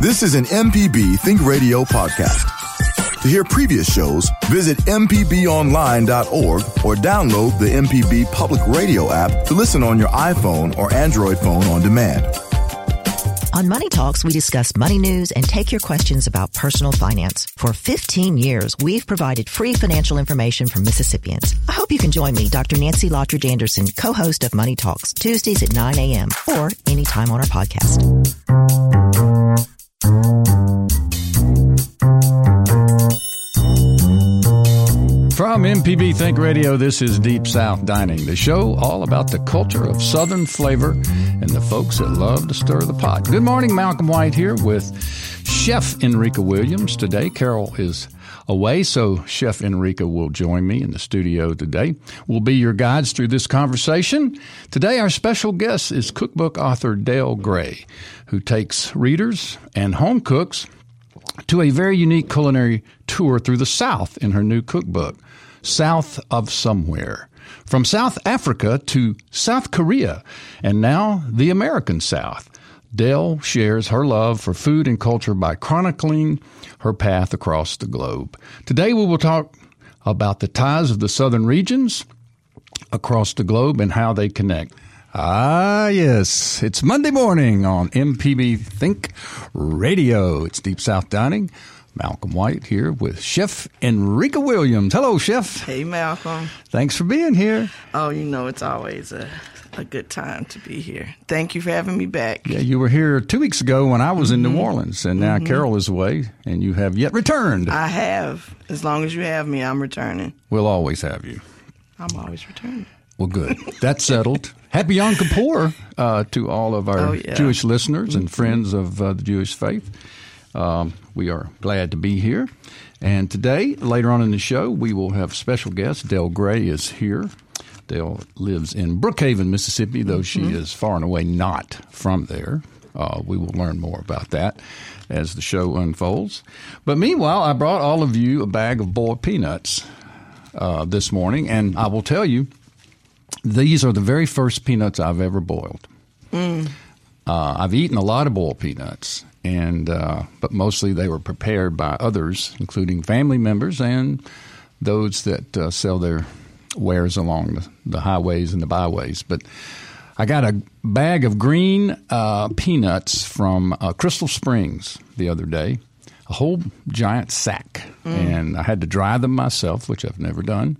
This is an MPB Think Radio podcast. To hear previous shows, visit MPBOnline.org or download the MPB Public Radio app to listen on your iPhone or Android phone on demand. On Money Talks, we discuss money news and take your questions about personal finance. For 15 years, we've provided free financial information for Mississippians. I hope you can join me, Dr. Nancy Lottridge Anderson, co-host of Money Talks, Tuesdays at 9 a.m. or anytime on our podcast. From MPB Think Radio, this is Deep South Dining, the show all about the culture of Southern flavor and the folks that love to stir the pot. Good morning, Malcolm White here with Chef Enrika Williams. Today, Carol is away, so Chef Enrika will join me in the studio today. We'll be your guides through this conversation. Today, our special guest is cookbook author Dale Gray, who takes readers and home cooks to a very unique culinary tour through the South in her new cookbook, South of Somewhere. From South Africa to South Korea, and now the American South. Dale shares her love for food and culture by chronicling her path across the globe. Today we will talk about the ties of the southern regions across the globe and how they connect. Ah, yes. It's Monday morning on MPB Think Radio. It's Deep South Dining. Malcolm White here with Chef Enrika Williams. Hello, Chef. Hey, Malcolm. Thanks for being here. Oh, you know, it's always a, a good time to be here. Thank you for having me back. Yeah, you were here two weeks ago when I was mm-hmm. in New Orleans, and now mm-hmm. Carol is away, and you have yet returned. I have. As long as you have me, I'm returning. We'll always have you. I'm always returning. Well, good. That's settled. Happy Yom Kippur uh, to all of our oh, yeah. Jewish listeners and mm-hmm. friends of uh, the Jewish faith. Um, we are glad to be here. And today, later on in the show, we will have special guest. Dale Gray is here. Dale lives in Brookhaven, Mississippi, though mm-hmm. she is far and away not from there. Uh, we will learn more about that as the show unfolds. But meanwhile, I brought all of you a bag of boiled peanuts uh, this morning, and I will tell you these are the very first peanuts I've ever boiled. Mm. Uh, I've eaten a lot of boiled peanuts, and uh, but mostly they were prepared by others, including family members and those that uh, sell their wares along the, the, highways and the byways. But I got a bag of green uh, peanuts from uh, Crystal Springs the other day, a whole giant sack, mm. and I had to dry them myself, which I've never done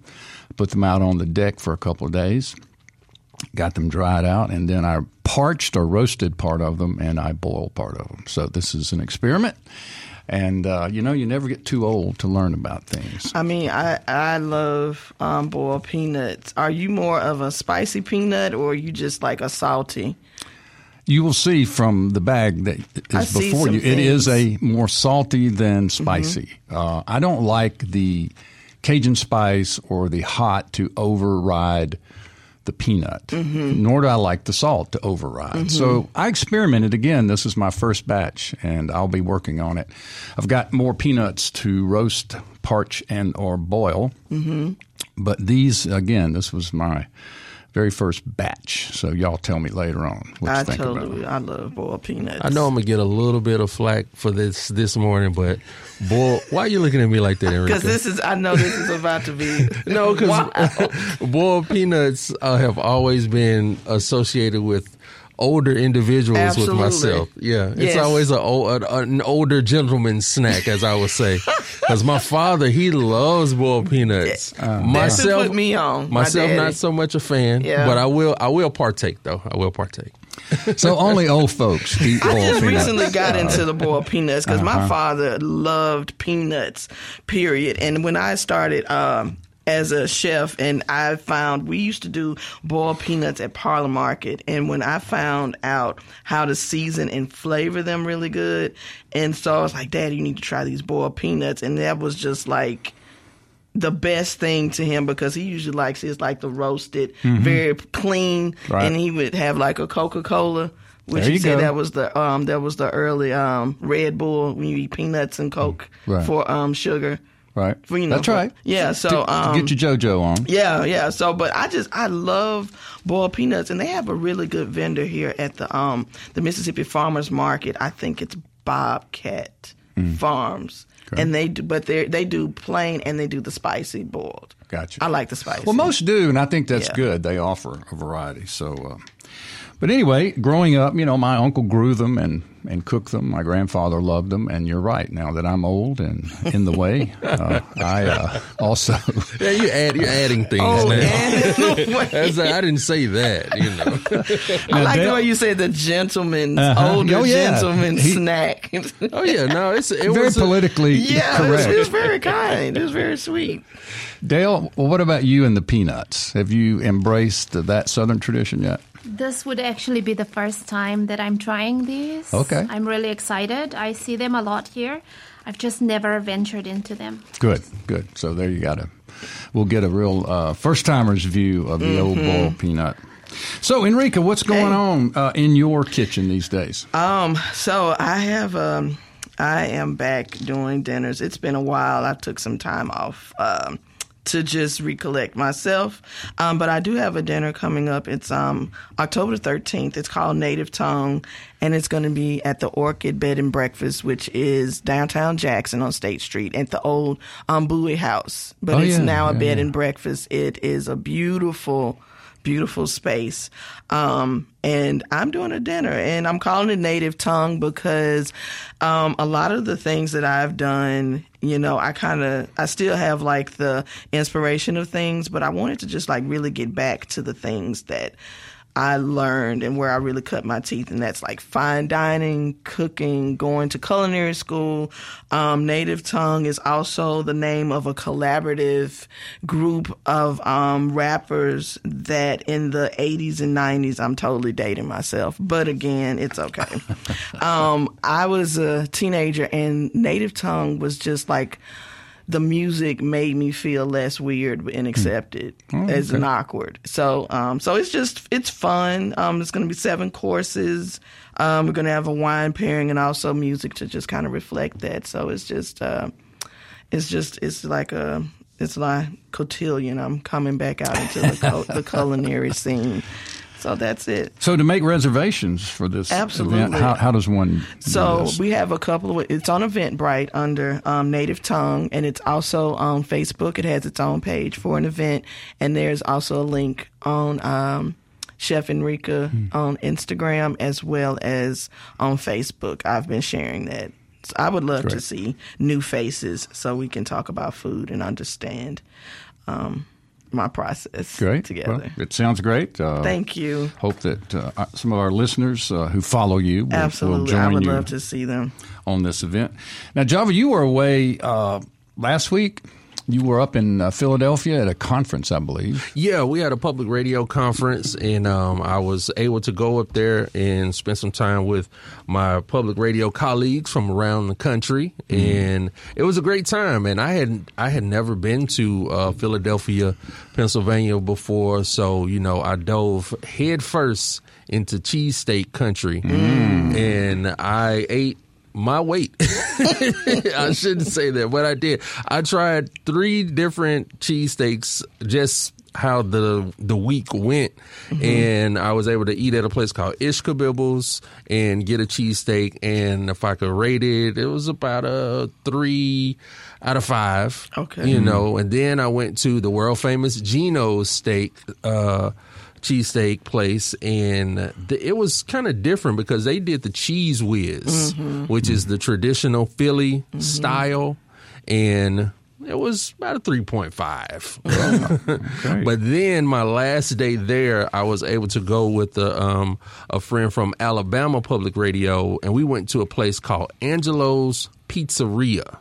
put them out on the deck for a couple of days, got them dried out, and then I parched or roasted part of them and I boiled part of them. So this is an experiment. And uh, you know, you never get too old to learn about things. I mean, I I love um, boiled peanuts. Are you more of a spicy peanut, or are you just like a salty? You will see from the bag that is I before you. Things. It is a more salty than spicy. Mm-hmm. Uh, I don't like the Cajun spice or the hot to override the peanut, mm-hmm. nor do I like the salt to override. Mm-hmm. So I experimented again. This is my first batch, and I'll be working on it. I've got more peanuts to roast, parch, and or boil. Mm-hmm. But these, again, this was my very first batch. So y'all tell me later on what I you think totally, about I love boiled peanuts. I know I'm gonna get a little bit of flack for this this morning, but boy, why are you looking at me like that, Because this is, I know this is about to be. no, because boiled peanuts uh, have always been associated with older individuals Absolutely. with myself. Yeah, yes. it's always a, a, an older gentleman snack, as I would say. Because my father, he loves boiled peanuts. Uh, myself, put me on. Myself, not so much a fan, yeah. but I will. I will partake though. I will partake. so only old folks eat boiled I just peanuts. recently got into the boiled peanuts because uh-huh. my father loved peanuts. Period. And when I started. Um, as a chef, and I found we used to do boiled peanuts at Parlor Market. And when I found out how to season and flavor them really good, and so I was like, Daddy, you need to try these boiled peanuts. And that was just like the best thing to him because he usually likes his like the roasted, mm-hmm. very clean, right. and he would have like a Coca Cola. Which there he said go. that was the um that was the early um Red Bull when you eat peanuts and Coke right. for um sugar. Right. For, you know, That's right. Yeah. So to, um, to get your JoJo on. Yeah, yeah. So, but I just I love boiled peanuts, and they have a really good vendor here at the um the Mississippi Farmers Market. I think it's Bobcat Farms, Okay. and they do, but they they do plain and they do the spicy boiled. Gotcha. I like the spicy. Well, most do, and I think that's Yeah. good. They offer a variety. So, uh, but anyway, growing up, you know, my uncle grew them and and cooked them. My grandfather loved them, and you're right. Now that I'm old and in the way, uh, I uh, also. Yeah, you add you're adding things Oh, now. and That's- I didn't say that, you know. I like Dale- the way you said the gentleman's Uh-huh. older Oh, yeah. gentleman He- snack. Oh yeah, no, it's it Very was a- politically yeah, it was, correct. it was very kind. It was very sweet. Dale, well, what about you and the peanuts? Have you embraced that Southern tradition yet? This would actually be the first time that I'm trying these. Okay. I'm really excited. I see them a lot here. I've just never ventured into them. Good, good. So there you got it. We'll get a real uh, first timer's view of the old boiled peanut. So, Enrika, what's going Mm-hmm. Hey. on uh, in your kitchen these days? Um, so I have um I am back doing dinners. It's been a while. I took some time off um to just recollect myself. Um, but I do have a dinner coming up. It's um October thirteenth. It's called Native Tongue and it's gonna be at the Orchid Bed and Breakfast, which is downtown Jackson on State Street at the old um Bowie House. But Oh, it's yeah, now a yeah, bed yeah. and breakfast. It is a beautiful beautiful space. Um, and I'm doing a dinner and I'm calling it native tongue because, um, a lot of the things that I've done, you know, I kind of, I still have like the inspiration of things, but I wanted to just like really get back to the things that I learned and where I really cut my teeth, and that's like fine dining, cooking, going to culinary school. Um, Native Tongue is also the name of a collaborative group of um, rappers that in the 80s and 90s, I'm totally dating myself, but again, it's okay. um, I was a teenager, and Native Tongue was just like, the music made me feel less weird and accepted as an awkward. So, um, so it's just it's fun. Um, it's going to be seven courses. Um, we're going to have a wine pairing and also music to just kind of reflect that. So it's just uh, it's just it's like a it's like cotillion. I'm coming back out into the, the culinary scene. So that's it. So, to make reservations for this Absolutely. event, how, how does one? do So this? we have a couple of. It's on Eventbrite under um, Native Tongue, and it's also on Facebook. It has its own page for an event, and there's also a link on um, Chef Enrika Hmm. on Instagram as well as on Facebook. I've been sharing that. So I would love to see new faces so we can talk about food and understand um, my process great. together. Well, it sounds great. Uh, Thank you. Hope that uh, some of our listeners uh, who follow you will, will Absolutely, join I would love to see them. on this event. Now, Java, you were away uh, last week. You were up in uh, Philadelphia at a conference, I believe. Yeah, we had a public radio conference, and um, I was able to go up there and spend some time with my public radio colleagues from around the country, and it was a great time. And I had I had never been to uh, Philadelphia, Pennsylvania before, so you know I dove headfirst first into cheesesteak country, and I ate my weight. I shouldn't say that, but I did. I tried three different cheesesteaks just how the the week went and I was able to eat at a place called Ishkabibbles and get a cheesesteak and if I could rate it, it was about a three out of five. Okay. You know, and then I went to the world famous Geno's steak uh cheesesteak place and th- it was kind of different because they did the Cheez Whiz mm-hmm. which is the mm-hmm. traditional philly mm-hmm. style and it was about a 3.5 but then my last day there i was able to go with a, um, a friend from alabama public radio and we went to a place called angelo's pizzeria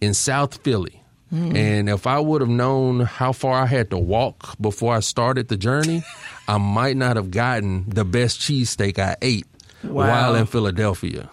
in south philly Mm-hmm. and if I would have known how far I had to walk before I started the journey, I might not have gotten the best cheesesteak I ate Wow. while in Philadelphia.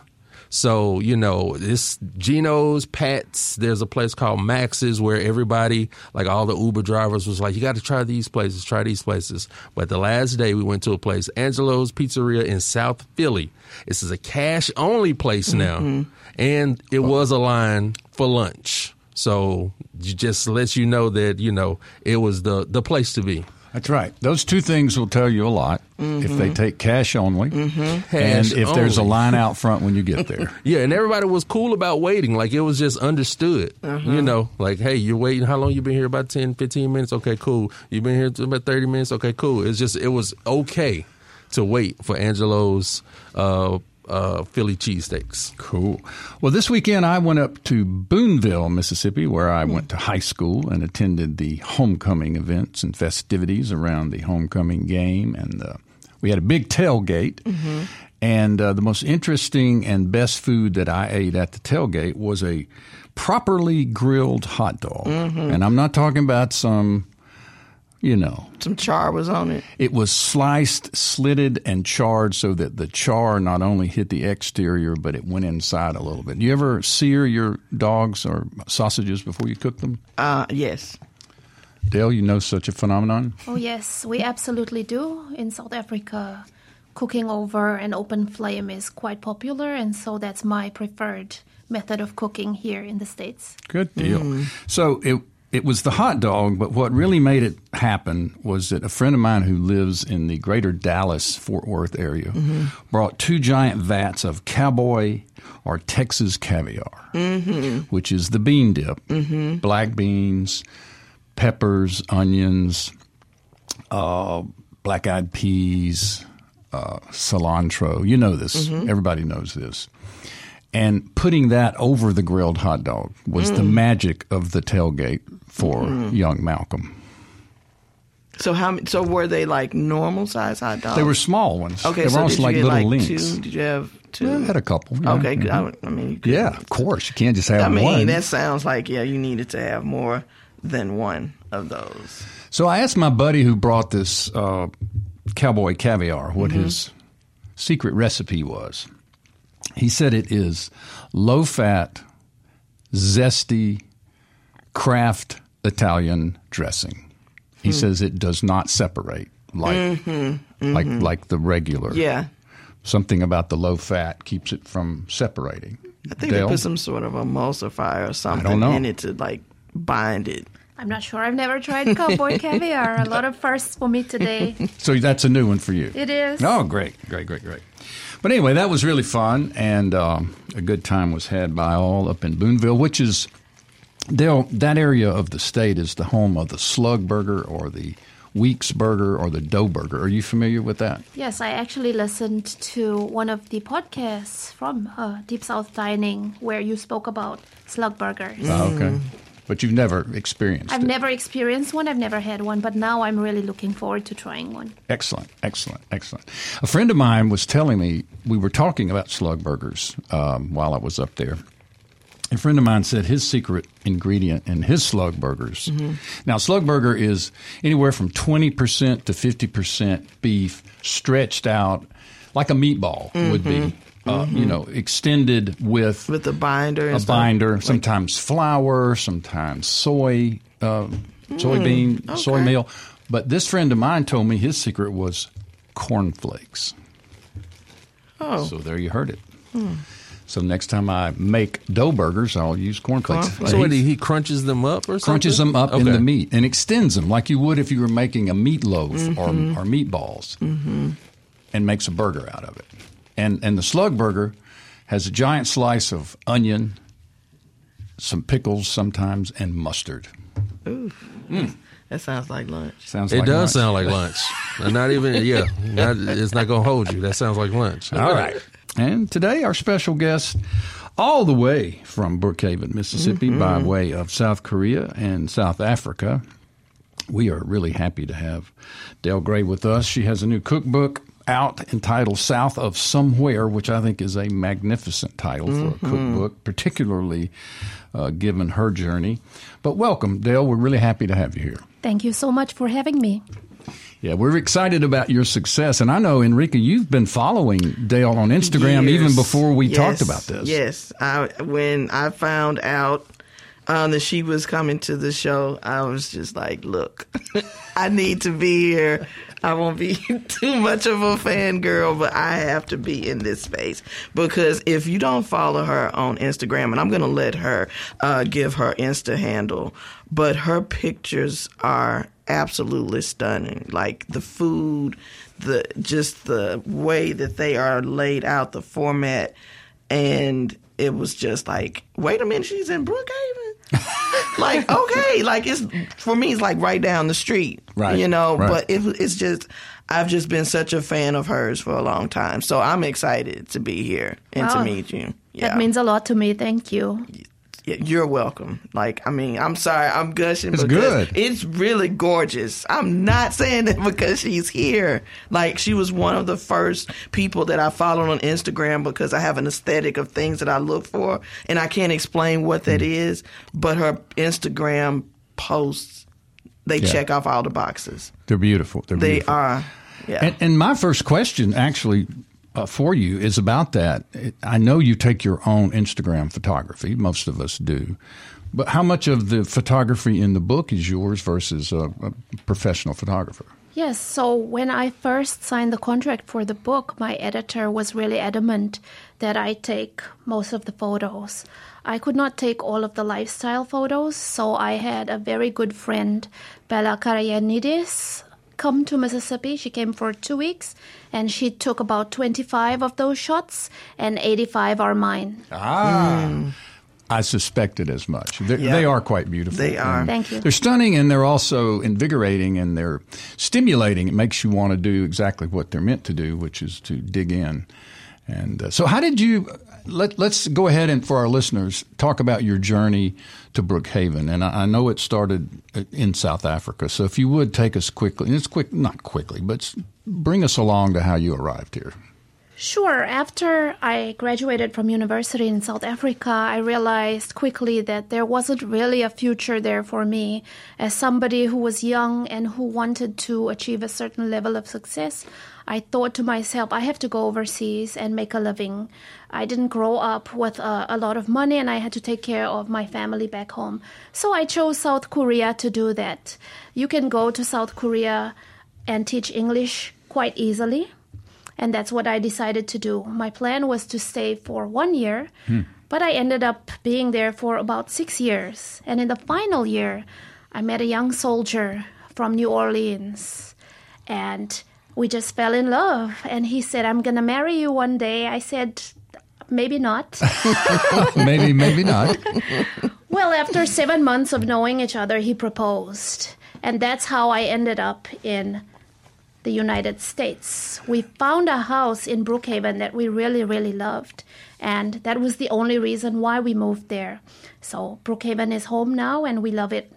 So, you know, this Geno's, Pat's, there's a place called Max's where everybody, like all the Uber drivers, was like, you got to try these places, try these places. But the last day we went to a place, Angelo's Pizzeria in South Philly. This is a cash only place now. Mm-hmm. And it was a line for lunch. So just lets you know that, you know, it was the, the place to be. That's right. Those two things will tell you a lot if they mm-hmm. take cash only, mm-hmm. and Cash if there's a line out front when you get there. Yeah, and everybody was cool about waiting. Like it was just understood. Uh-huh. You know, like, hey, you're waiting. How long you been here? About 10, 15 minutes? Okay, cool. You've been here to about 30 minutes? Okay, cool. It's just, it was okay to wait for Angelo's uh, uh, Philly cheesesteaks. Cool. Well, this weekend I went up to Boonville, Mississippi, where I went to high school and attended the homecoming events and festivities around the homecoming game. And uh, we had a big tailgate. And uh, the most interesting and best food that I ate at the tailgate was a properly grilled hot dog. And I'm not talking about some, you know, Some char was on it. it was sliced, slitted, and charred so that the char not only hit the exterior, but it went inside a little bit. Do you ever sear your dogs or sausages before you cook them? Uh, yes. Dale, you know such a phenomenon? Oh, yes, we absolutely do. In South Africa, cooking over an open flame is quite popular, and so that's my preferred method of cooking here in the States. Good deal. So it it was the hot dog, but what really made it happen was that a friend of mine who lives in the greater Dallas Fort Worth area brought two giant vats of cowboy or Texas caviar, which is the bean dip, black beans, peppers, onions, uh, black eyed peas, uh, cilantro. You know this. Everybody knows this. And putting that over the grilled hot dog was the magic of the tailgate for young Malcolm. So how? So were they like normal size hot dogs? They were small ones. Okay, they were so almost like little like links. two? Did you have two? Well, I had a couple. yeah. Okay, good. Mhm. I, I mean, could- Yeah, of course. You can't just have I mean, one. that sounds like yeah, you needed to have more than one of those. So I asked my buddy who brought this uh, cowboy caviar what Mm-hmm. his secret recipe was. He said it is low fat, zesty, Kraft Italian dressing. He Hmm. says it does not separate like like like the regular. Mm-hmm. Yeah, Something about the low fat keeps it from separating. I think Dale? they put some sort of emulsifier or something don't know. in it to like bind it. I'm not sure. I've never tried cowboy caviar. A lot of firsts for me today. So that's a new one for you. It is. Oh, great, great, great, great. But anyway, that was really fun, and um, a good time was had by all up in Boonville, which is Dale. That area of the state is the home of the Slug Burger or the Weeks Burger or the Dough Burger. Are you familiar with that? Yes, I actually listened to one of the podcasts from uh, Deep South Dining where you spoke about slug burgers. Oh, okay. But you've never experienced I've it. never experienced one, I've never had one, but now I'm really looking forward to trying one. Excellent, excellent, excellent. A friend of mine was telling me we were talking about slug burgers um, while I was up there. A friend of mine said his secret ingredient in his slug burgers. Now, slug burger is anywhere from twenty percent to fifty percent beef, stretched out like a meatball would be. Uh, You mm-hmm. know, extended with with the binder. A stuff. binder, sometimes flour, sometimes soy, uh, soybean, mm, soy meal. But this friend of mine told me his secret was cornflakes. Oh, So there you heard it. Hmm. So next time I make dough burgers, I'll use cornflakes. Cornflakes. So He what, he crunches them up or something? crunches them up in the meat and extends them like you would if you were making a meatloaf or, mm-hmm. or meatballs, mm-hmm. and makes a burger out of it. And and the slug burger has a giant slice of onion, some pickles sometimes, and mustard. Ooh. Hmm. That sounds like lunch. Sounds It like does lunch. sound like lunch. Not even, yeah, not, it's not going to hold you. That sounds like lunch. All right. And today, our special guest, all the way from Brookhaven, Mississippi, mm-hmm. by way of South Korea and South Africa. We are really happy to have Dale Gray with us. She has a new cookbook out entitled South of Somewhere, which I think is a magnificent title for a cookbook, particularly uh, given her journey. But welcome, Dale. We're really happy to have you here. Thank you so much for having me. Yeah, we're excited about your success. And I know, Enrika, you've been following Dale on Instagram even before we Yes, talked about this. Yes, I when I found out um, that she was coming to the show, I was just like, "Look, I need to be here. I won't be too much of a fangirl, but I have to be in this space because if you don't follow her on Instagram, and I'm going to let her uh, give her Insta handle, but her pictures are absolutely stunning. Like the food, the just the way that they are laid out, the format, and it was just like, wait a minute, she's in Brookhaven. like okay, like it's for me, it's like right down the street, Right, You know, right. but it, it's just. I've just been such a fan of hers for a long time, so I'm excited to be here and to meet you. Yeah. That means a lot to me. Thank you. You're welcome. Like, I mean, I'm sorry, I'm gushing. It's good. It's really gorgeous. I'm not saying that because she's here. Like, she was one of the first people that I followed on Instagram because I have an aesthetic of things that I look for, and I can't explain what that Hmm. is. But her Instagram posts, they Yeah. check off all the boxes. They're beautiful. They're They are. Yeah. And, and my first question, actually, uh, for you is about that. I know you take your own Instagram photography. Most of us do. But how much of the photography in the book is yours versus a, a professional photographer? Yes, so when I first signed the contract for the book, my editor was really adamant that I take most of the photos. I could not take all of the lifestyle photos, so I had a very good friend, Bella Karayanidis, come to Mississippi. She came for two weeks and she took about 25 of those shots, and 85 are mine. Ah. I suspected as much. They're, Yeah. They are quite beautiful. They are. And Thank you. They're stunning and they're also invigorating and they're stimulating. It makes you want to do exactly what they're meant to do, which is to dig in. And uh, so, how did you? Let, let's go ahead and for our listeners talk about your journey to Brookhaven. And I, I know it started uh, in South Africa. So, if you would take us quickly, and it's quick, not quickly, but bring us along to how you arrived here. Sure. After I graduated from university in South Africa, I realized quickly that there wasn't really a future there for me. As somebody who was young and who wanted to achieve a certain level of success, I thought to myself, I have to go overseas and make a living. I didn't grow up with a, a lot of money and I had to take care of my family back home. So I chose South Korea to do that. You can go to South Korea and teach English quite easily. And that's what I decided to do. My plan was to stay for one year, hmm. but I ended up being there for about six years. And in the final year, I met a young soldier from New Orleans. And we just fell in love. And he said, I'm going to marry you one day. I said, maybe not. maybe, maybe not. Well, after seven months of knowing each other, he proposed. And that's how I ended up in the United States. We found a house in Brookhaven that we really, really loved. And that was the only reason why we moved there. So Brookhaven is home now, and we love it.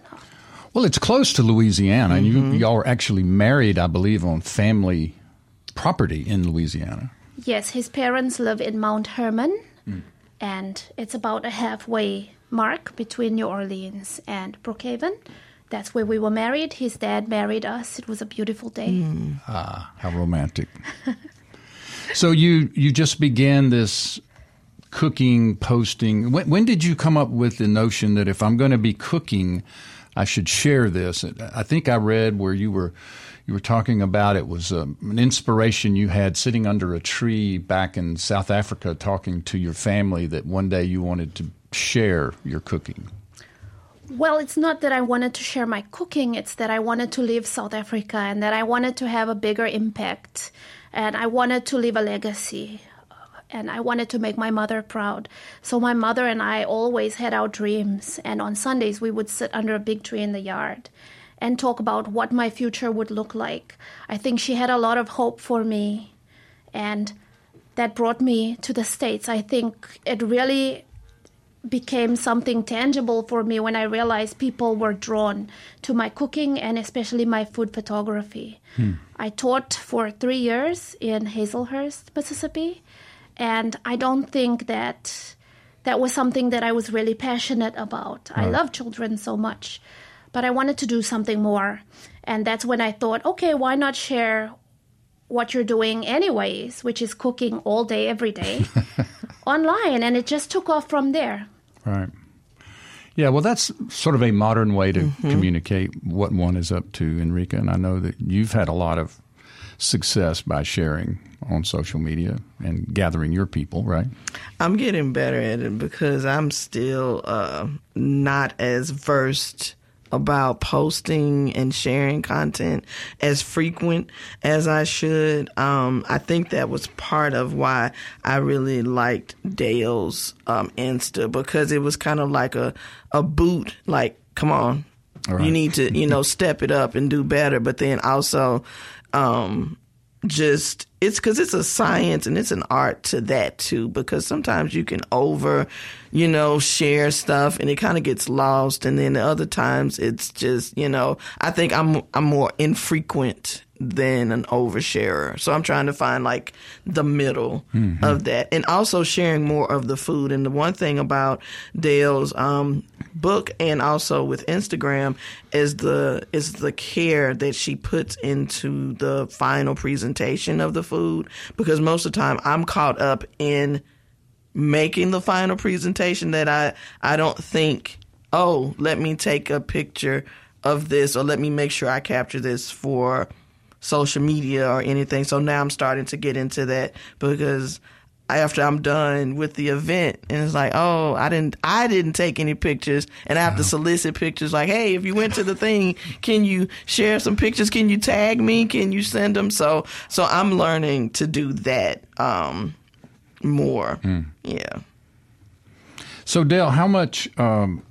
Well, it's close to Louisiana, and you, mm-hmm. y'all are actually married, I believe, on family property in Louisiana. Yes, his parents live in Mount Hermon, hmm. and it's about a halfway mark between New Orleans and Brookhaven. That's where we were married. His dad married us. It was a beautiful day. Hmm. Ah, how romantic! so you you just began this cooking, posting. When, when did you come up with the notion that if I'm going to be cooking, I should share this? I think I read where you were you were talking about it was um, an inspiration you had sitting under a tree back in South Africa, talking to your family that one day you wanted to share your cooking. Well, it's not that I wanted to share my cooking, it's that I wanted to leave South Africa and that I wanted to have a bigger impact and I wanted to leave a legacy and I wanted to make my mother proud. So my mother and I always had our dreams and on Sundays we would sit under a big tree in the yard and talk about what my future would look like. I think she had a lot of hope for me and that brought me to the States. I think it really became something tangible for me when I realized people were drawn to my cooking and especially my food photography. Hmm. I taught for three years in Hazlehurst, Mississippi, and I don't think that that was something that I was really passionate about. I love children so much, but I wanted to do something more. And that's when I thought, okay, why not share what you're doing anyways, which is cooking all day, every day, online. And it just took off from there. Right. Yeah, well, that's sort of a modern way to Mm-hmm. communicate what one is up to, Enrika. And I know that you've had a lot of success by sharing on social media and gathering your people, right? I'm getting better at it because I'm still uh, not as versed about posting and sharing content as frequent as I should. Um, I think that was part of why I really liked Dale's um, Insta because it was kind of like a a boot. Like, come on, right. you need to you know step it up and do better. But then also, um, just it's because it's a science and it's an art to that too because sometimes you can over you know share stuff and it kind of gets lost. And then the other times it's just you know i think i'm i'm more infrequent than an oversharer. So I'm trying to find like the middle mm-hmm. of that, and also sharing more of the food. And the one thing about Dale's um, book and also with Instagram is the is the care that she puts into the final presentation of the food. Because most of the time I'm caught up in making the final presentation that I I don't think. Oh, let me take a picture of this, or let me make sure I capture this for social media or anything. So now I'm starting to get into that because after I'm done with the event and it's like, oh, I didn't I didn't take any pictures and I have to solicit pictures like, hey, if you went to the thing, can you share some pictures? Can you tag me? Can you send them? So so I'm learning to do that um, more. Mm. Yeah. So Dale, how much um,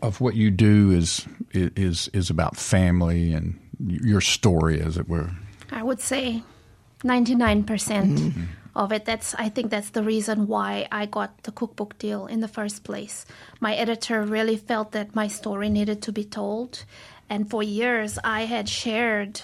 of what you do is is is about family and your story, as it were? I would say 99% mm hmm of it. That's I think that's the reason why I got the cookbook deal in the first place. My editor really felt that my story needed to be told, and for years I had shared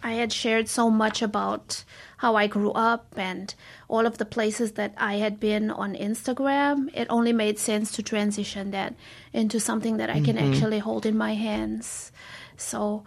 I had shared so much about how I grew up and all of the places that I had been on Instagram. It only made sense to transition that into something that I can mm-hmm. actually hold in my hands. So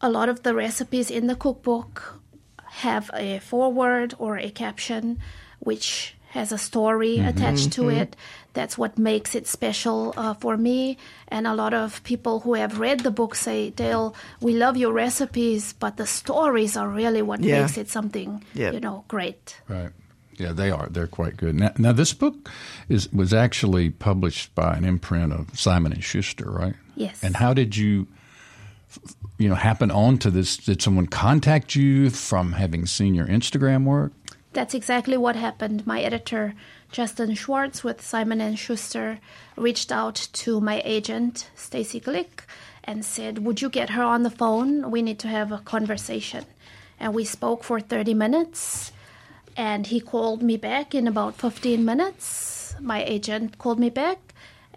a lot of the recipes in the cookbook have a foreword or a caption which has a story mm-hmm. attached to mm-hmm. it. That's what makes it special uh, for me. And a lot of people who have read the book say, Dale, we love your recipes, but the stories are really what yeah. makes it something, yeah. you know, great. Right. Yeah, they are. They're quite good. Now, now, this book is was actually published by an imprint of Simon and Schuster, right? Yes. And how did you you know, happen on to this? Did someone contact you from having seen your Instagram work? That's exactly what happened. My editor, Justin Schwartz with Simon and Schuster, reached out to my agent, Stacey Glick, and said, "Would you get her on the phone? We need to have a conversation." And we spoke for 30 minutes, and he called me back in about 15 minutes. My agent called me back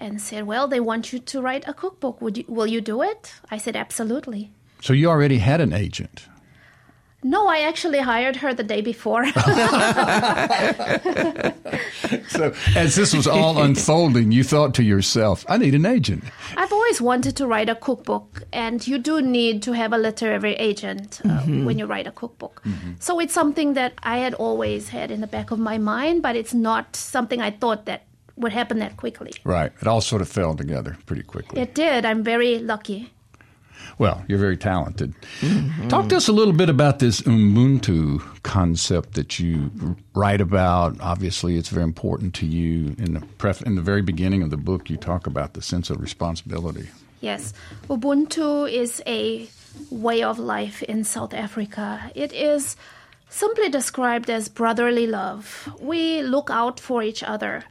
and said, "Well, they want you to write a cookbook. Would you, will you do it?" I said, "Absolutely." So you already had an agent. No, I actually hired her the day before. so, as this was all unfolding, you thought to yourself, I need an agent. I've always wanted to write a cookbook, and you do need to have a literary agent uh, mm-hmm. when you write a cookbook. Mm-hmm. So, it's something that I had always had in the back of my mind, but it's not something I thought that would happen that quickly. Right. It all sort of fell together pretty quickly. It did. I'm very lucky. Well, you're very talented. Mm-hmm. Talk to us a little bit about this Ubuntu concept that you write about. Obviously, it's very important to you. In the pref- in the very beginning of the book, you talk about the sense of responsibility. Yes, Ubuntu is a way of life in South Africa. It is simply described as brotherly love. We look out for each other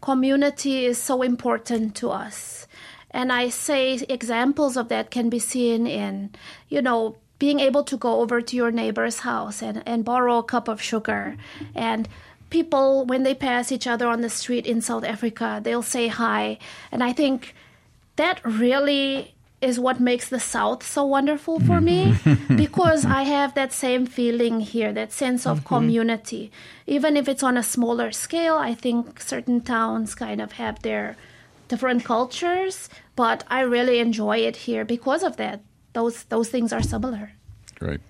community is so important to us. And I say examples of that can be seen in, you know, being able to go over to your neighbor's house and, and borrow a cup of sugar. And people, when they pass each other on the street in South Africa, they'll say hi. And I think that really is what makes the South so wonderful for me because I have that same feeling here, that sense of community. Even if it's on a smaller scale, I think certain towns kind of have their different cultures, but I really enjoy it here because of that. Those those things are similar. Great.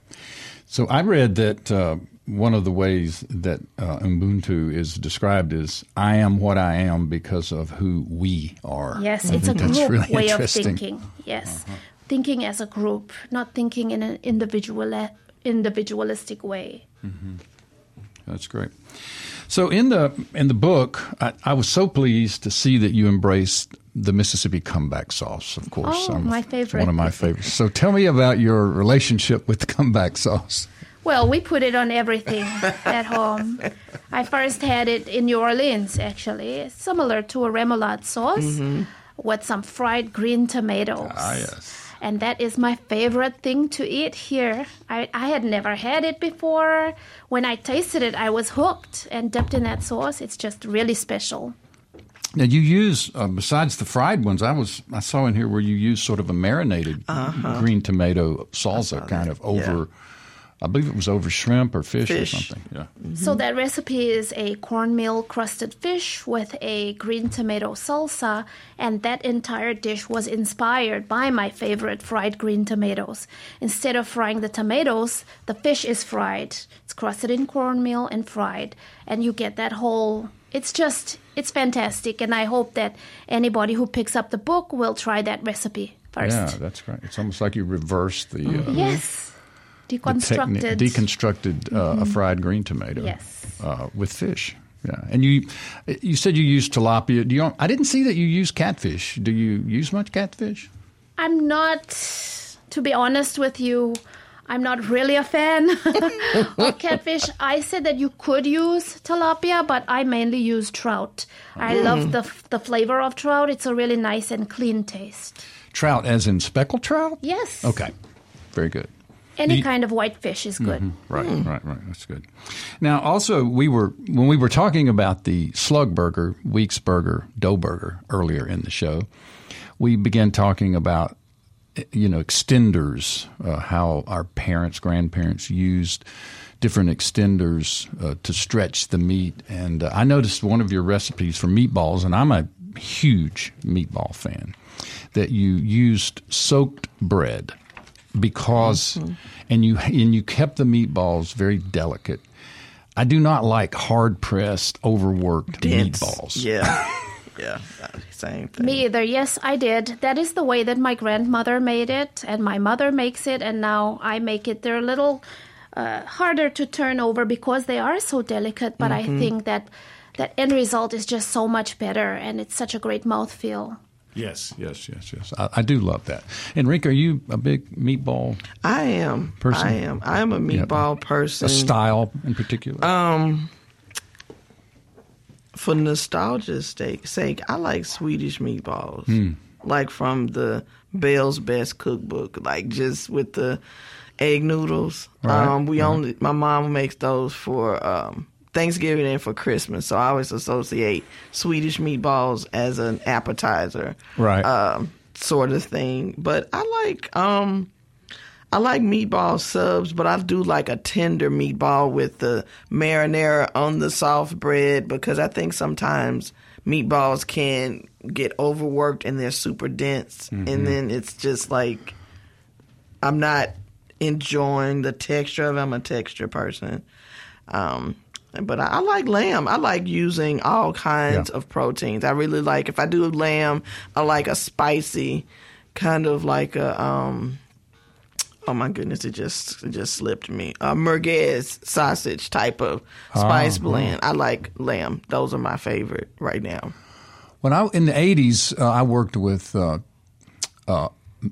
So I read that uh, one of the ways that uh, Ubuntu is described is I am what I am because of who we are. Yes, I it's a group really way of thinking. Yes, uh-huh. thinking as a group, not thinking in an individual individualistic way. Mm-hmm. That's great. So in the in the book, I, I, was so pleased to see that you embraced the Mississippi comeback sauce, of course. Oh, my favorite. One of my favorites. So tell me about your relationship with the comeback sauce. Well, we put it on everything at home. I first had it in New Orleans, actually. Similar to a remoulade sauce Mm-hmm. with some fried green tomatoes. Ah, yes. And that is my favorite thing to eat here. I, I had never had it before. When I tasted it, I was hooked and dipped in that sauce. It's just really special. Now you use uh, besides the fried ones. I was I saw in here where you use sort of a marinated green tomato salsa, kind of over. I believe it was over shrimp or fish, Fish. or something. Yeah. So that recipe is a cornmeal crusted fish with a green tomato salsa, and that entire dish was inspired by my favorite fried green tomatoes. Instead of frying the tomatoes, the fish is fried. It's crusted in cornmeal and fried, and you get that whole. It's just, it's fantastic, and I hope that anybody who picks up the book will try that recipe first. Yeah, that's great. It's almost like you reverse the, uh, Yes. Deconstructed. technique, deconstructed uh, a fried green tomato. Yes. uh, with fish. Yeah, and you you said you use tilapia. Do you? I didn't see that you use catfish. Do you use much catfish? I'm not, to be honest with you, I'm not really a fan of catfish. I said that you could use tilapia, but I mainly use trout. I love the the flavor of trout. It's a really nice and clean taste. Trout, as in speckled trout. Yes. Okay, very good. Any Neat. kind of white fish is good. Right, right, right. That's good. Now, also, we were when we were talking about the slug burger, Weeks burger, dough burger earlier in the show. We began talking about you know extenders, uh, how our parents, grandparents used different extenders uh, to stretch the meat. And uh, I noticed one of your recipes for meatballs, and I'm a huge meatball fan, that you used soaked bread because and you and you kept the meatballs very delicate. I do not like hard pressed, overworked Dense. meatballs. Yeah. yeah. Same thing. Me either. Yes, I did. That is the way that my grandmother made it, and my mother makes it, and now I make it. They're a little uh, harder to turn over because they are so delicate, but I think that that end result is just so much better, and it's such a great mouthfeel. Yes, yes, yes, yes. I, I do love that. Enrika, are you a big meatball I am. Person? I am. I am a meatball person. a style in particular? Um, for nostalgia's sake, sake, I like Swedish meatballs, Hmm. like from the Bell's Best Cookbook, like just with the egg noodles. Right, Um, we right. only my mom makes those for um, Thanksgiving and for Christmas, so I always associate Swedish meatballs as an appetizer, Right. Um, sort of thing. But I like um. I like meatball subs, but I do like a tender meatball with the marinara on the soft bread because I think sometimes meatballs can get overworked and they're super dense, and then it's just like I'm not enjoying the texture of it. I'm a texture person. Um, but I, I like lamb. I like using all kinds Yeah. of proteins. I really like if I do lamb, I like a spicy kind of like a um oh my goodness, it just it just slipped me. A merguez sausage type of spice blend. I like lamb. Those are my favorite right now. When I in the eighties, uh, I worked with uh, uh,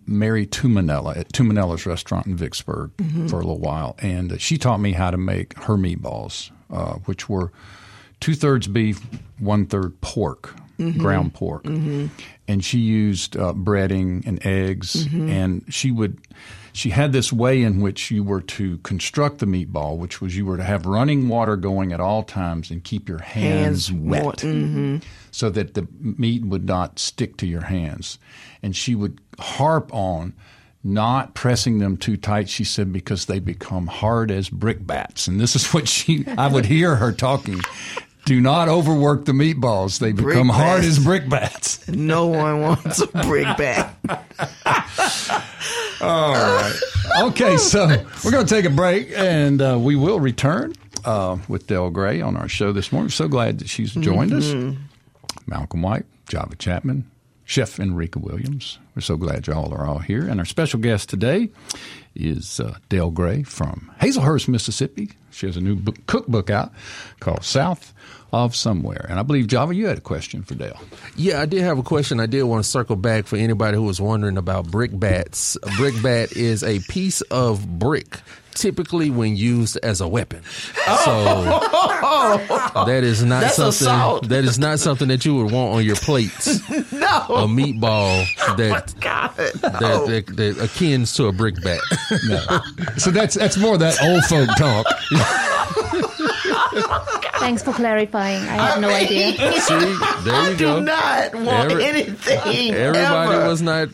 Mary Tuminello at Tuminello's restaurant in Vicksburg for a little while, and she taught me how to make her meatballs, uh, which were two thirds beef, one third pork, ground pork, and she used uh, breading and eggs, and she would. She had this way in which you were to construct the meatball, which was you were to have running water going at all times and keep your hands, Hands wet. mo- so that the meat would not stick to your hands. And she would harp on not pressing them too tight, she said, because they become hard as brickbats. And this is what she, I would hear her talking. Do not overwork the meatballs. They become hard as brickbats. No one wants a brickbat. All right. Okay, so we're going to take a break and uh, we will return uh, with Dale Gray on our show this morning. We're so glad that she's joined us. Malcolm White, Java Chatman, Chef Enrika Williams. We're so glad y'all are all here. And our special guest today is uh, Dale Gray from. Hazlehurst, Mississippi. She has a new book, cookbook out called South of Somewhere. And I believe, Java, you had a question for Dale. Yeah, I did have a question. I did want to circle back for anybody who was wondering about brickbats. A brickbat is a piece of brick typically when used as a weapon. So that is not That's something assault. that is not something that you would want on your plates. No. A meatball oh that God. that, that, that akin to a brickbat. So that's that's more that old folk talk. Thanks for clarifying. I had no idea. See, there I you do not want Every- anything. Everybody ever. was not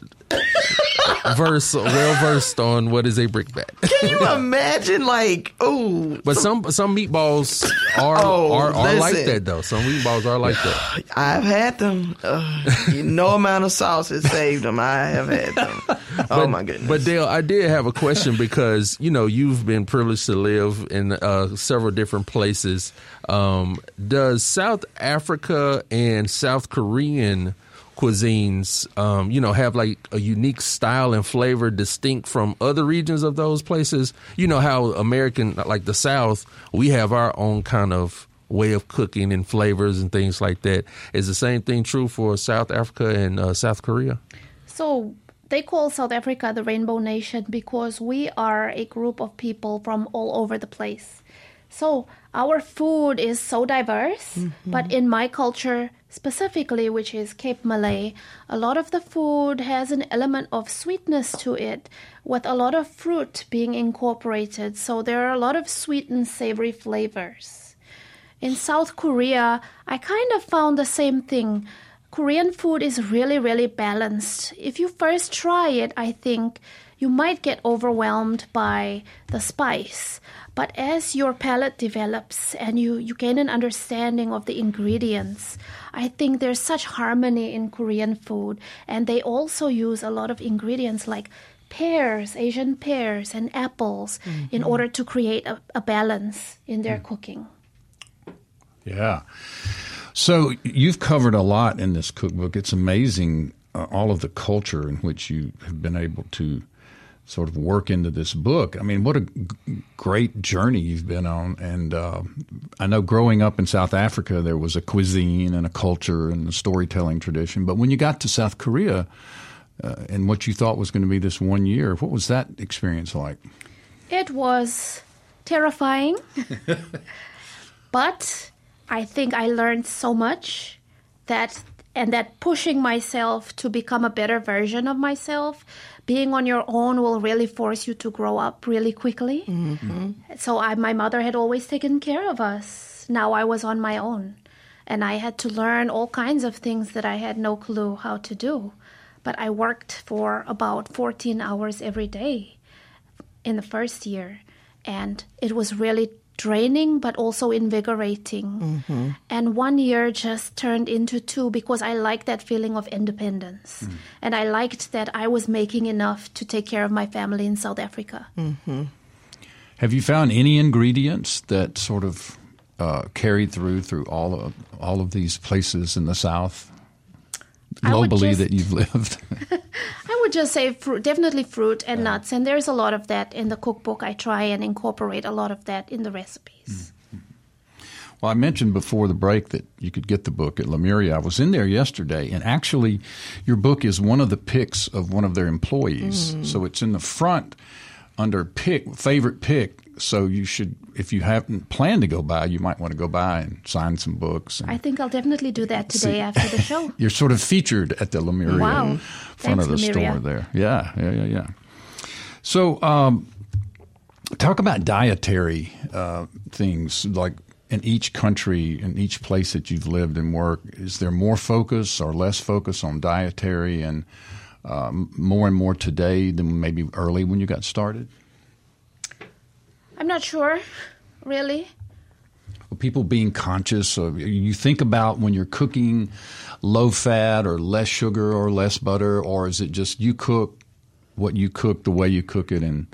verse well versed on what is a brickbat. Can you imagine, like, oh, But some some meatballs are Oh, are, are like that though. Some meatballs are like that. I've had them. Uh, no amount of sauce has saved them. I have had them. Oh my goodness! But Dale, I did have a question because you know you've been privileged to live in uh, several different places. Um, does South Africa and South Korean cuisines, um, you know, have like a unique style and flavor distinct from other regions of those places? You know how American, like the South, we have our own kind of way of cooking and flavors and things like that. Is the same thing true for South Africa and uh, South Korea? So they call South Africa the Rainbow Nation because we are a group of people from all over the place. So our food is so diverse, mm-hmm. but in my culture specifically, which is Cape Malay, a lot of the food has an element of sweetness to it, with a lot of fruit being incorporated. So there are a lot of sweet and savory flavors. In South Korea, I kind of found the same thing. Korean food is really, really balanced. If you first try it, I think you might get overwhelmed by the spice. But as your palate develops and you, you gain an understanding of the ingredients, I think there's such harmony in Korean food. And they also use a lot of ingredients like pears, Asian pears, and apples in order to create a, a balance in their cooking. Yeah. So you've covered a lot in this cookbook. It's amazing uh, all of the culture in which you have been able to sort of work into this book. I mean, what a g- great journey you've been on. And uh, I know growing up in South Africa, there was a cuisine and a culture and a storytelling tradition. But when you got to South Korea uh, and what you thought was going to be this one year, what was that experience like? It was terrifying, but I think I learned so much that and that pushing myself to become a better version of myself, being on your own will really force you to grow up really quickly. Mm-hmm. So I, my mother had always taken care of us. Now I was on my own, and I had to learn all kinds of things that I had no clue how to do. But I worked for about 14 hours every day in the first year, and it was really draining but also invigorating. Mm-hmm. And one year just turned into two because I liked that feeling of independence. Mm. And I liked that I was making enough to take care of my family in South Africa. Mm-hmm. Have you found any ingredients that sort of uh, carried through through all of all of these places in the South I would globally just- that you've lived? I would just say fruit, definitely fruit and nuts. And there's a lot of that in the cookbook. I try and incorporate a lot of that in the recipes. Mm-hmm. well, I mentioned before the break that you could get the book at Lemuria. I was in there yesterday, and actually, your book is one of the picks of one of their employees. Mm. So it's in the front under pick favorite pick. So you should, if you haven't planned to go by, you might want to go by and sign some books. And I think I'll definitely do that today after the show. You're sort of featured at the Lemuria Wow. front Thanks, of the Lemuria. store there. Yeah, yeah, yeah, yeah. So, um, talk about dietary uh, things like in each country, in each place that you've lived and worked. Is there more focus or less focus on dietary and um, more and more today than maybe early when you got started? I'm not sure, really. people being conscious of you think about when you're cooking low fat or less sugar or less butter or is it just you cook what you cook the way you cook it and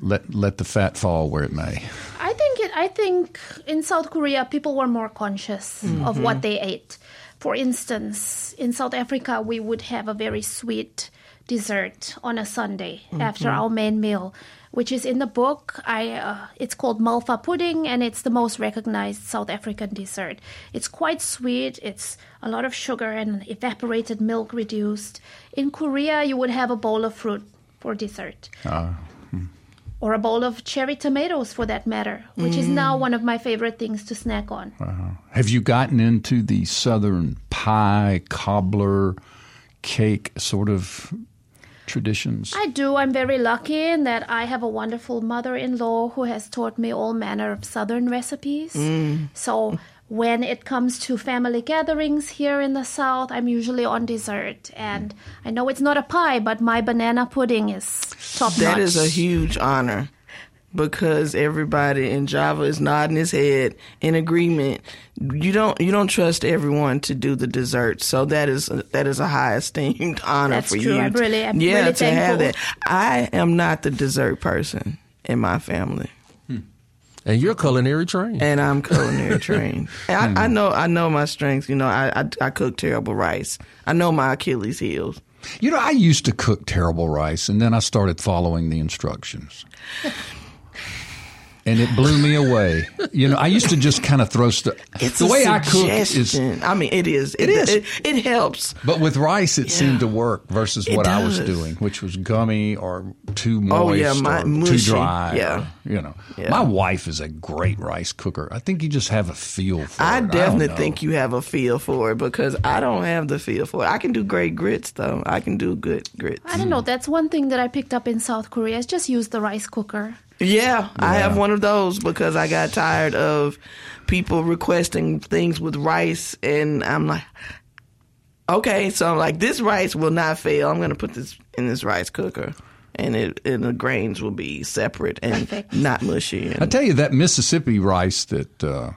let let the fat fall where it may I think it. I think in South Korea, people were more conscious of mm-hmm. what they ate. For instance, in South Africa, we would have a very sweet dessert on a Sunday mm-hmm. after our main meal. Which is in the book. I uh, it's called Malva pudding, and it's the most recognized South African dessert. It's quite sweet. It's a lot of sugar and evaporated milk reduced. In Korea, you would have a bowl of fruit for dessert. Uh, or a bowl of cherry tomatoes for that matter, which is now one of my favorite things to snack on. have you gotten into the southern pie, cobbler, cake sort of traditions? I do. I'm very lucky in that I have a wonderful mother in law who has taught me all manner of Southern recipes. Mm. So when it comes to family gatherings here in the South, I'm usually on dessert. And I know it's not a pie, but my banana pudding is top That notch. is a huge honor because everybody in Java is nodding his head in agreement. You don't you don't trust everyone to do the dessert, so that is a, that is a high esteemed honor That's for true. you. I'm really- I'm yeah, really to have that. I am not the dessert person in my family. Hmm. And you're culinary trained. and I'm culinary trained. And I, I hmm. know I know my strengths. You know, I, I I cook terrible rice. I know my Achilles heels. You know, I used to cook terrible rice, and then I started following the instructions. And it blew me away. You know, I used to just kind of throw stuff. It's the a way I cook is. I mean, it is. It, is. It, it helps. but with rice, it seemed to work versus It what I was doing, which was gummy or too moist Oh, yeah, my- or too mushy. dry. Yeah. or, you know, Yeah. my wife is a great rice cooker. I think you just have a feel for I it. definitely don't think you have a feel for it because I don't have the feel for it. I can do great grits though. I can do good grits. I don't know. That's one thing that I picked up in South Korea is just use the rice cooker. Yeah, I have one of those because I got tired of people requesting things with rice, and I'm like, okay, so I'm like, this rice will not fail. I'm going to put this in this rice cooker, and it and the grains will be separate and Perfect. not mushy. I tell you that Mississippi rice that uh,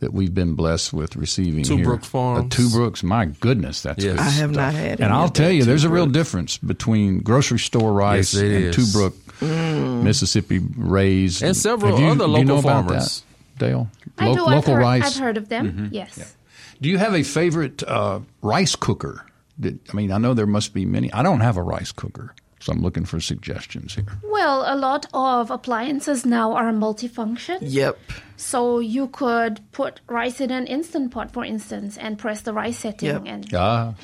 that we've been blessed with receiving Two here, Brooks Farms. uh, Two Brooks. My goodness, that's Yes. good I have stuff. not had And any I'll tell you, there's a real difference between grocery store rice Yes, and is. Two Brook Mm. Mississippi raised And several you- other do you know local about farmers. that, Dale. I Lo- do. Local I've heard, rice. Mm-hmm. I've heard of them. Yes. Do you have a favorite uh, rice cooker? That, I mean, I know there must be many. I don't have a rice cooker, so I'm looking for suggestions here. Well, a lot of appliances now are multifunction. yep. So you could put rice in an instant pot, for instance, and press the rice setting. Yep. And Ah,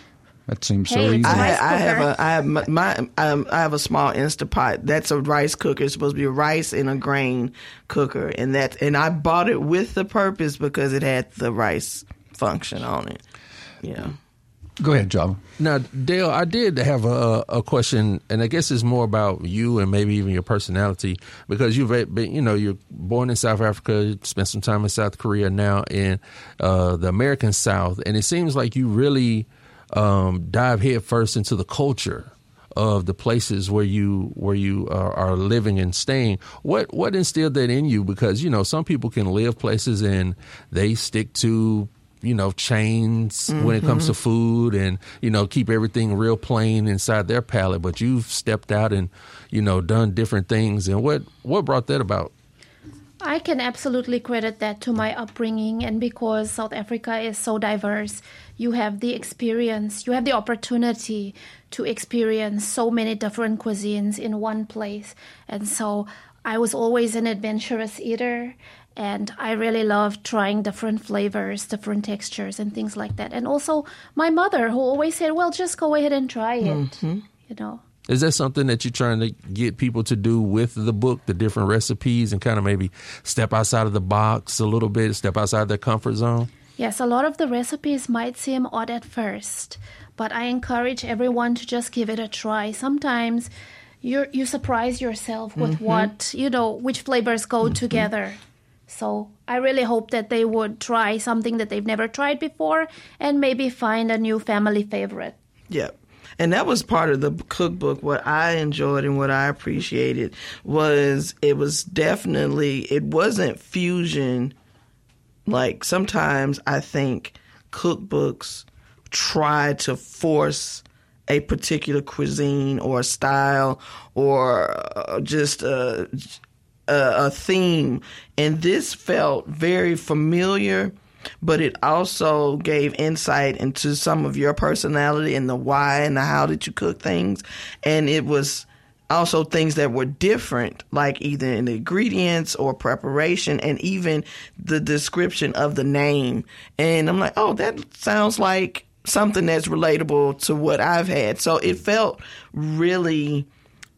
that seems so Hey, easy. I, I have a I have my, my um, I have a small Instapot. That's a rice cooker. It's supposed to be rice in a grain cooker, and that and I bought it with the purpose because it had the rice function on it. Yeah. Go ahead, Java. Now, Dale, I did have a, a question, and I guess it's more about you and maybe even your personality because you've been, you know, you're born in South Africa, spent some time in South Korea, now in uh, the American South, and it seems like you really um, dive headfirst into the culture of the places where you where you are, are living and staying. What what instilled that in you? Because you know some people can live places and they stick to you know chains when it comes to food and you know keep everything real plain inside their palate. But you've stepped out and you know done different things. And what what brought that about? I can absolutely credit that to my upbringing, and because South Africa is so diverse, you have the experience, you have the opportunity to experience so many different cuisines in one place. And so I was always an adventurous eater, and I really loved trying different flavors, different textures, and things like that. And also, my mother, who always said, Well, just go ahead and try it, mm-hmm. you know. Is that something that you're trying to get people to do with the book, the different recipes, and kind of maybe step outside of the box a little bit, step outside their comfort zone? Yes, a lot of the recipes might seem odd at first, but I encourage everyone to just give it a try. Sometimes you you surprise yourself with mm-hmm. what, you know, which flavors go mm-hmm. together. So, I really hope that they would try something that they've never tried before and maybe find a new family favorite. Yep. And that was part of the cookbook. What I enjoyed and what I appreciated was it was definitely, it wasn't fusion. Like sometimes I think cookbooks try to force a particular cuisine or style or uh, just a, a, a theme. And this felt very familiar but it also gave insight into some of your personality and the why and the how did you cook things and it was also things that were different, like either in the ingredients or preparation, and even the description of the name. And I'm like, oh, that sounds like something that's relatable to what I've had. So it felt really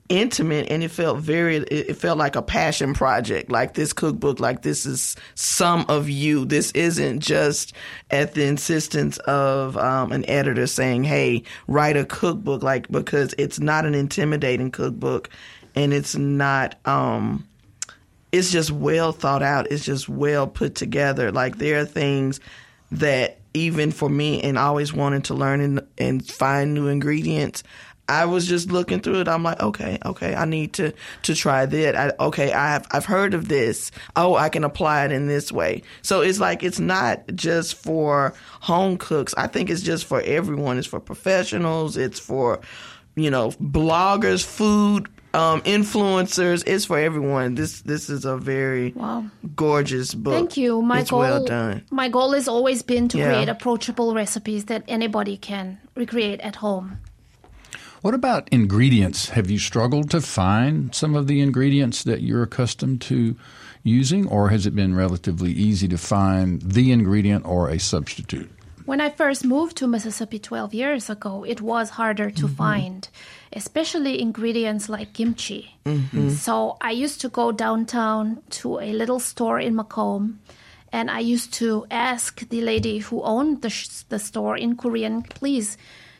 intimate and it felt very it felt like a passion project. Like this cookbook like this is some of you. This isn't just at the insistence of um, an editor saying hey write a cookbook. Like because it's not an intimidating cookbook and it's not um it's just well thought out. It's just well put together. Like there are things that even for me and always wanting to learn and, and find new ingredients I was just looking through it. I'm like, okay, okay, I need to to try that. I, okay, I have I've heard of this. Oh, I can apply it in this way. So it's like it's not just for home cooks. I think it's just for everyone. It's for professionals. It's for you know bloggers, food um, influencers. It's for everyone. This this is a very wow. gorgeous book. Thank you. My it's goal, well done. My goal has always been to Yeah. create approachable recipes that anybody can recreate at home. What about ingredients? Have you struggled to find some of the ingredients that you're accustomed to using, or has it been relatively easy to find the ingredient or a substitute? When I first moved to Mississippi 12 years ago, it was harder to mm-hmm. find, especially ingredients like kimchi. Mm-hmm. So I used to go downtown to a little store in McComb, and I used to ask the lady who owned the, sh- the store in Korean, please,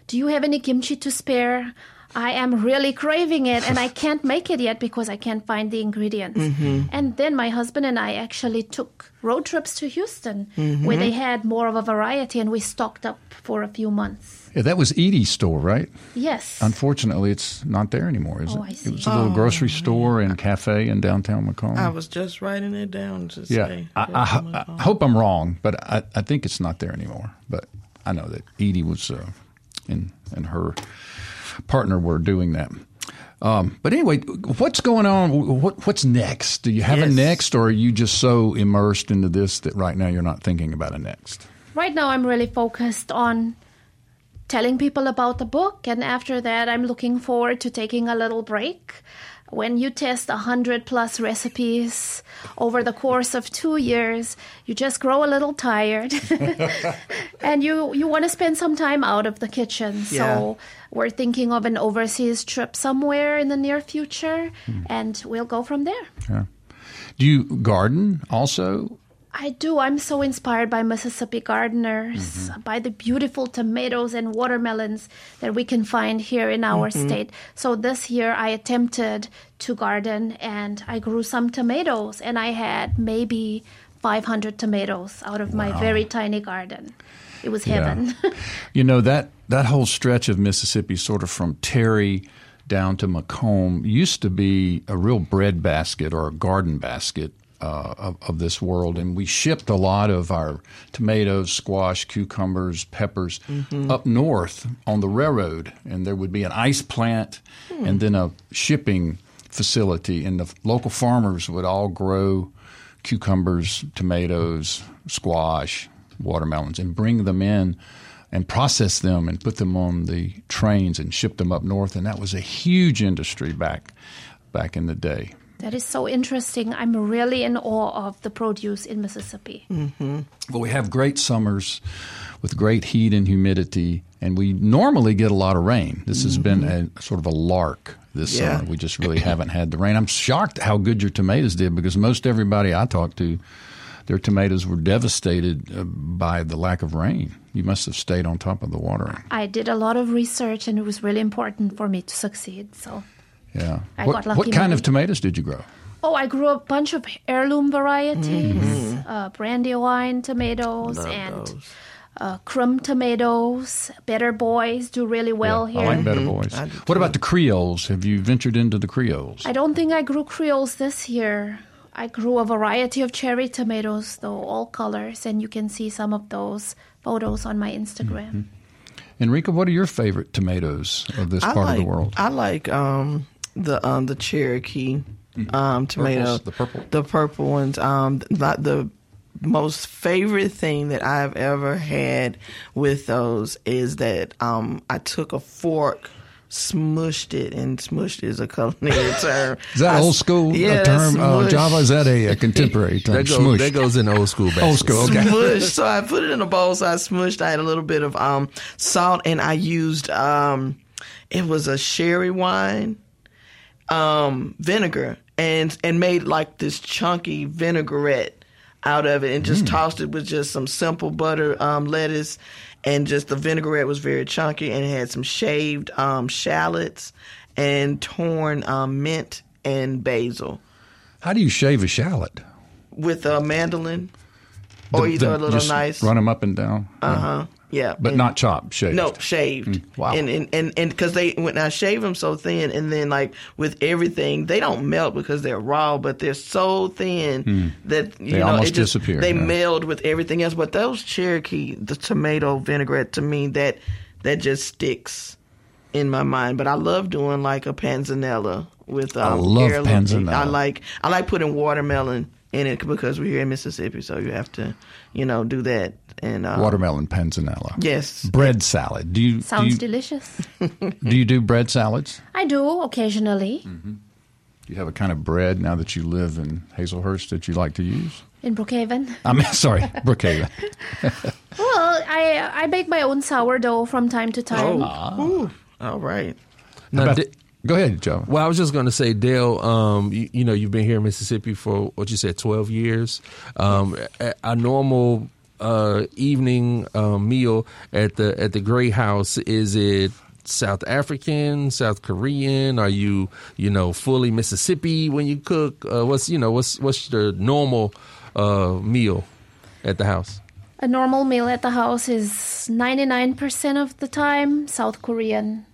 do you have any kimchi to spare? I am really craving it and I can't make it yet because I can't find the ingredients. And then my husband and I actually took road trips to Houston where they had more of a variety and we stocked up for a few months. Yeah, that was Edie's store, right? Yes. Unfortunately, it's not there anymore, is Oh, it? I see. It was a little grocery store and cafe in downtown McComb. I was just writing it down to yeah, say. I, I, I hope I'm wrong, but I, I think it's not there anymore. But I know that Edie was uh, and and her partner were doing that. Um, but anyway, what's going on? What, what's next? Do you have a next, or are you just so immersed into this that right now you're not thinking about a next? right now I'm really focused on telling people about the book and after that I'm looking forward to taking a little break. When you test a hundred plus recipes over the course of two years, you just grow a little tired, and you you want to spend some time out of the kitchen. So we're thinking of an overseas trip somewhere in the near future, hmm. and we'll go from there. Yeah. Do you garden also? I do. I'm so inspired by Mississippi gardeners, mm-hmm. by the beautiful tomatoes and watermelons that we can find here in our mm-hmm. state. So this year I attempted to garden and I grew some tomatoes and I had maybe 500 tomatoes out of my very tiny garden. It was heaven. You know that that whole stretch of Mississippi, sort of from Terry down to McComb, used to be a real bread basket or a garden basket uh, of, of this world, and we shipped a lot of our tomatoes, squash, cucumbers, peppers up north on the railroad, and there would be an ice plant and then a shipping facility, and the local farmers would all grow cucumbers, tomatoes, squash, watermelons, and bring them in and process them and put them on the trains and ship them up north. And that was a huge industry back back in the day. That is so interesting. I'm really in awe of the produce in Mississippi. Well, we have great summers with great heat and humidity, and we normally get a lot of rain. This has been a sort of a lark this Yeah. summer. We just really haven't had the rain. I'm shocked how good your tomatoes did because most everybody I talked to, their tomatoes were devastated uh, by the lack of rain. You must have stayed on top of the watering. I did a lot of research and it was really important for me to succeed. So Yeah. I what, got lucky what kind of tomatoes did you grow? Oh, I grew a bunch of heirloom varieties, uh, brandywine tomatoes and uh, crumb tomatoes. Better boys do really well I here. like better boys. I do What about the Creoles? Have you ventured into the Creoles? I don't think I grew Creoles this year. I grew a variety of cherry tomatoes, though, all colors, and you can see some of those photos on my Instagram. Enrika, what are your favorite tomatoes of this I part like, of the world? I like um the um the Cherokee um tomato, Purples, the purple? the purple ones. Um, not the most favorite thing that I've ever had with those is that um I took a fork smushed it, and smushed is a culinary term. Is that I- old school yeah, term? Uh. Java is that a, a contemporary term? That goes, Smush. that goes in old school. Old school. Okay. Smushed. So I put it in a bowl. So I smushed. I had a little bit of um, salt, and I used um, it was a sherry wine um, vinegar, and and made like this chunky vinaigrette out of it, and just tossed it with just some simple butter, um, lettuce, and just the vinaigrette was very chunky, and it had some shaved um, shallots and torn um, mint and basil How do you shave a shallot? with a mandolin, or either a little Just nice. Run them up and down. Uh huh. Yeah, But and- not chopped, shaved. No, shaved. wow. And and and and because they when I shave them so thin, and then like with everything, they don't melt because they're raw, but they're so thin that you They know almost it just, disappear, They yeah. meld with everything else. But those Cherokee, the tomato vinaigrette, to me that that just sticks in my mind. But I love doing like a panzanella with um, love heirloom- panzanella. I like I like putting watermelon in it because we're here in Mississippi, so you have to you know do that and um, Watermelon panzanella. Yes. Bread salad. Do you Sounds do you, delicious. do you do bread salads? I do occasionally Do you have a kind of bread now that you live in Hazlehurst that you like to use? in Brookhaven. I'm sorry, Brookhaven. Well, I I bake my own sourdough from time to time. Ooh, all right. Now, About- Da- go ahead, Joe. Well, I was just going to say, Dale. Um, you, you know, you've been here in Mississippi for what you said, twelve years. Um, a, a normal uh, evening um, meal at the at the Gray House is it South African, South Korean? Are you you know fully Mississippi when you cook? Uh, what's you know what's what's the normal uh, meal at the house? A normal meal at the house is 99% of the time South Korean.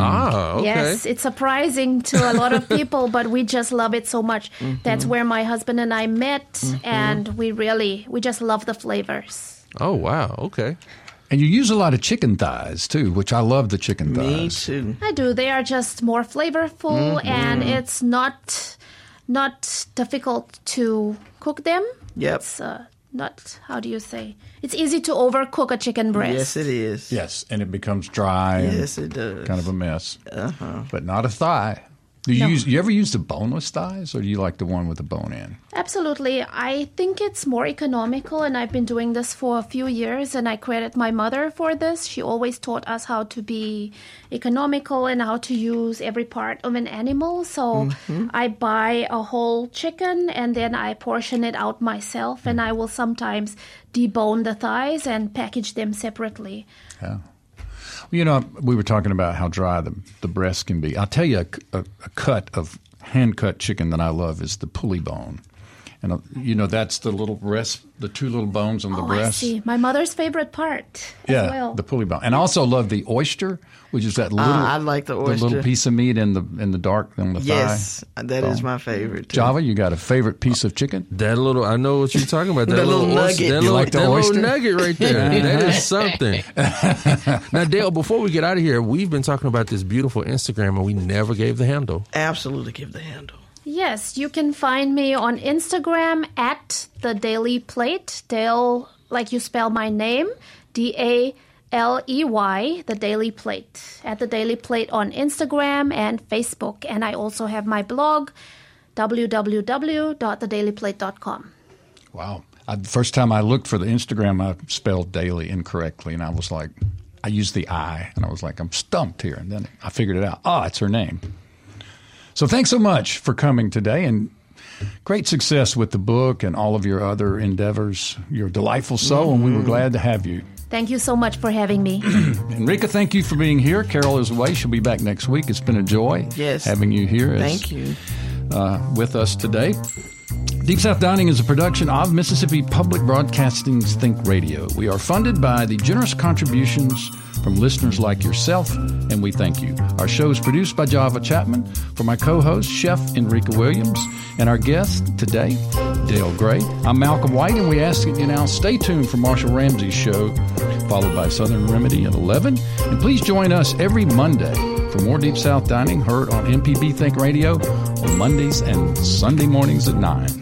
Ah, okay. Yes, it's surprising to a lot of people, but we just love it so much. That's where my husband and I met, and we really, we just love the flavors. Oh wow. Okay. And you use a lot of chicken thighs too, which I love the chicken thighs. Me too. I do. They are just more flavorful, and it's not not difficult to cook them. Yep. It's uh, not how do you say? It's easy to overcook a chicken breast. Yes, it is. Yes, and it becomes dry Yes, and it does. kind of a mess. Uh-huh. But not a thigh. Do you No. use? You ever use the boneless thighs, or do you like the one with the bone in? Absolutely. I think it's more economical, and I've been doing this for a few years, and I credit my mother for this. She always taught us how to be economical and how to use every part of an animal. So mm-hmm. I buy a whole chicken and then I portion it out myself, and I will sometimes debone the thighs and package them separately. Yeah. You know, we were talking about how dry the, the breast can be. I'll tell you a, a, a cut of hand cut chicken that I love is the pulley bone. And, uh, you know, that's the little breast, the two little bones on the Oh, breast. I see. My mother's favorite part. as Yeah, well. the pulley bone. And I also love the oyster, which is that little, Ah, I like the oyster, the little piece of meat in the in the dark on the thigh. Yes, thigh. that is bone. my favorite. Too. Java, you got a favorite piece of chicken? That little, I know what you're talking about. That The little oyster- nugget. That You little, like the that oyster? little nugget right there. that is something. now, Dale, before we get out of here, we've been talking about this beautiful Instagram, and we never gave the handle. Absolutely, give the handle. Yes, you can find me on Instagram at the Daley Plate. Dale, like you spell my name, D A L E Y, the Daley Plate. At the Daley Plate on Instagram and Facebook. And I also have my blog, www.thedaleyplate.com. Wow. I, the first time I looked for the Instagram, I spelled daily incorrectly, and I was like, I used the I, and I was like, I'm stumped here. And then I figured it out. Oh, it's her name. So thanks so much for coming today, and great success with the book and all of your other endeavors. You're a delightful soul, and we were glad to have you. Thank you so much for having me. Enrika, thank you for being here. Carol is away. She'll be back next week. It's been a joy Yes. having you here. as- Thank you. uh, with us today. Deep South Dining is a production of Mississippi Public Broadcasting's Think Radio. We are funded by the generous contributions from listeners like yourself, and we thank you. Our show is produced by Java Chatman. For my co host, Chef Enrika Williams, and our guest today, Dale Gray. I'm Malcolm White, and we ask that you now stay tuned for Marshall Ramsey's show, followed by Southern Remedy at 11. And please join us every Monday for more Deep South Dining heard on MPB Think Radio on Mondays and Sunday mornings at 9.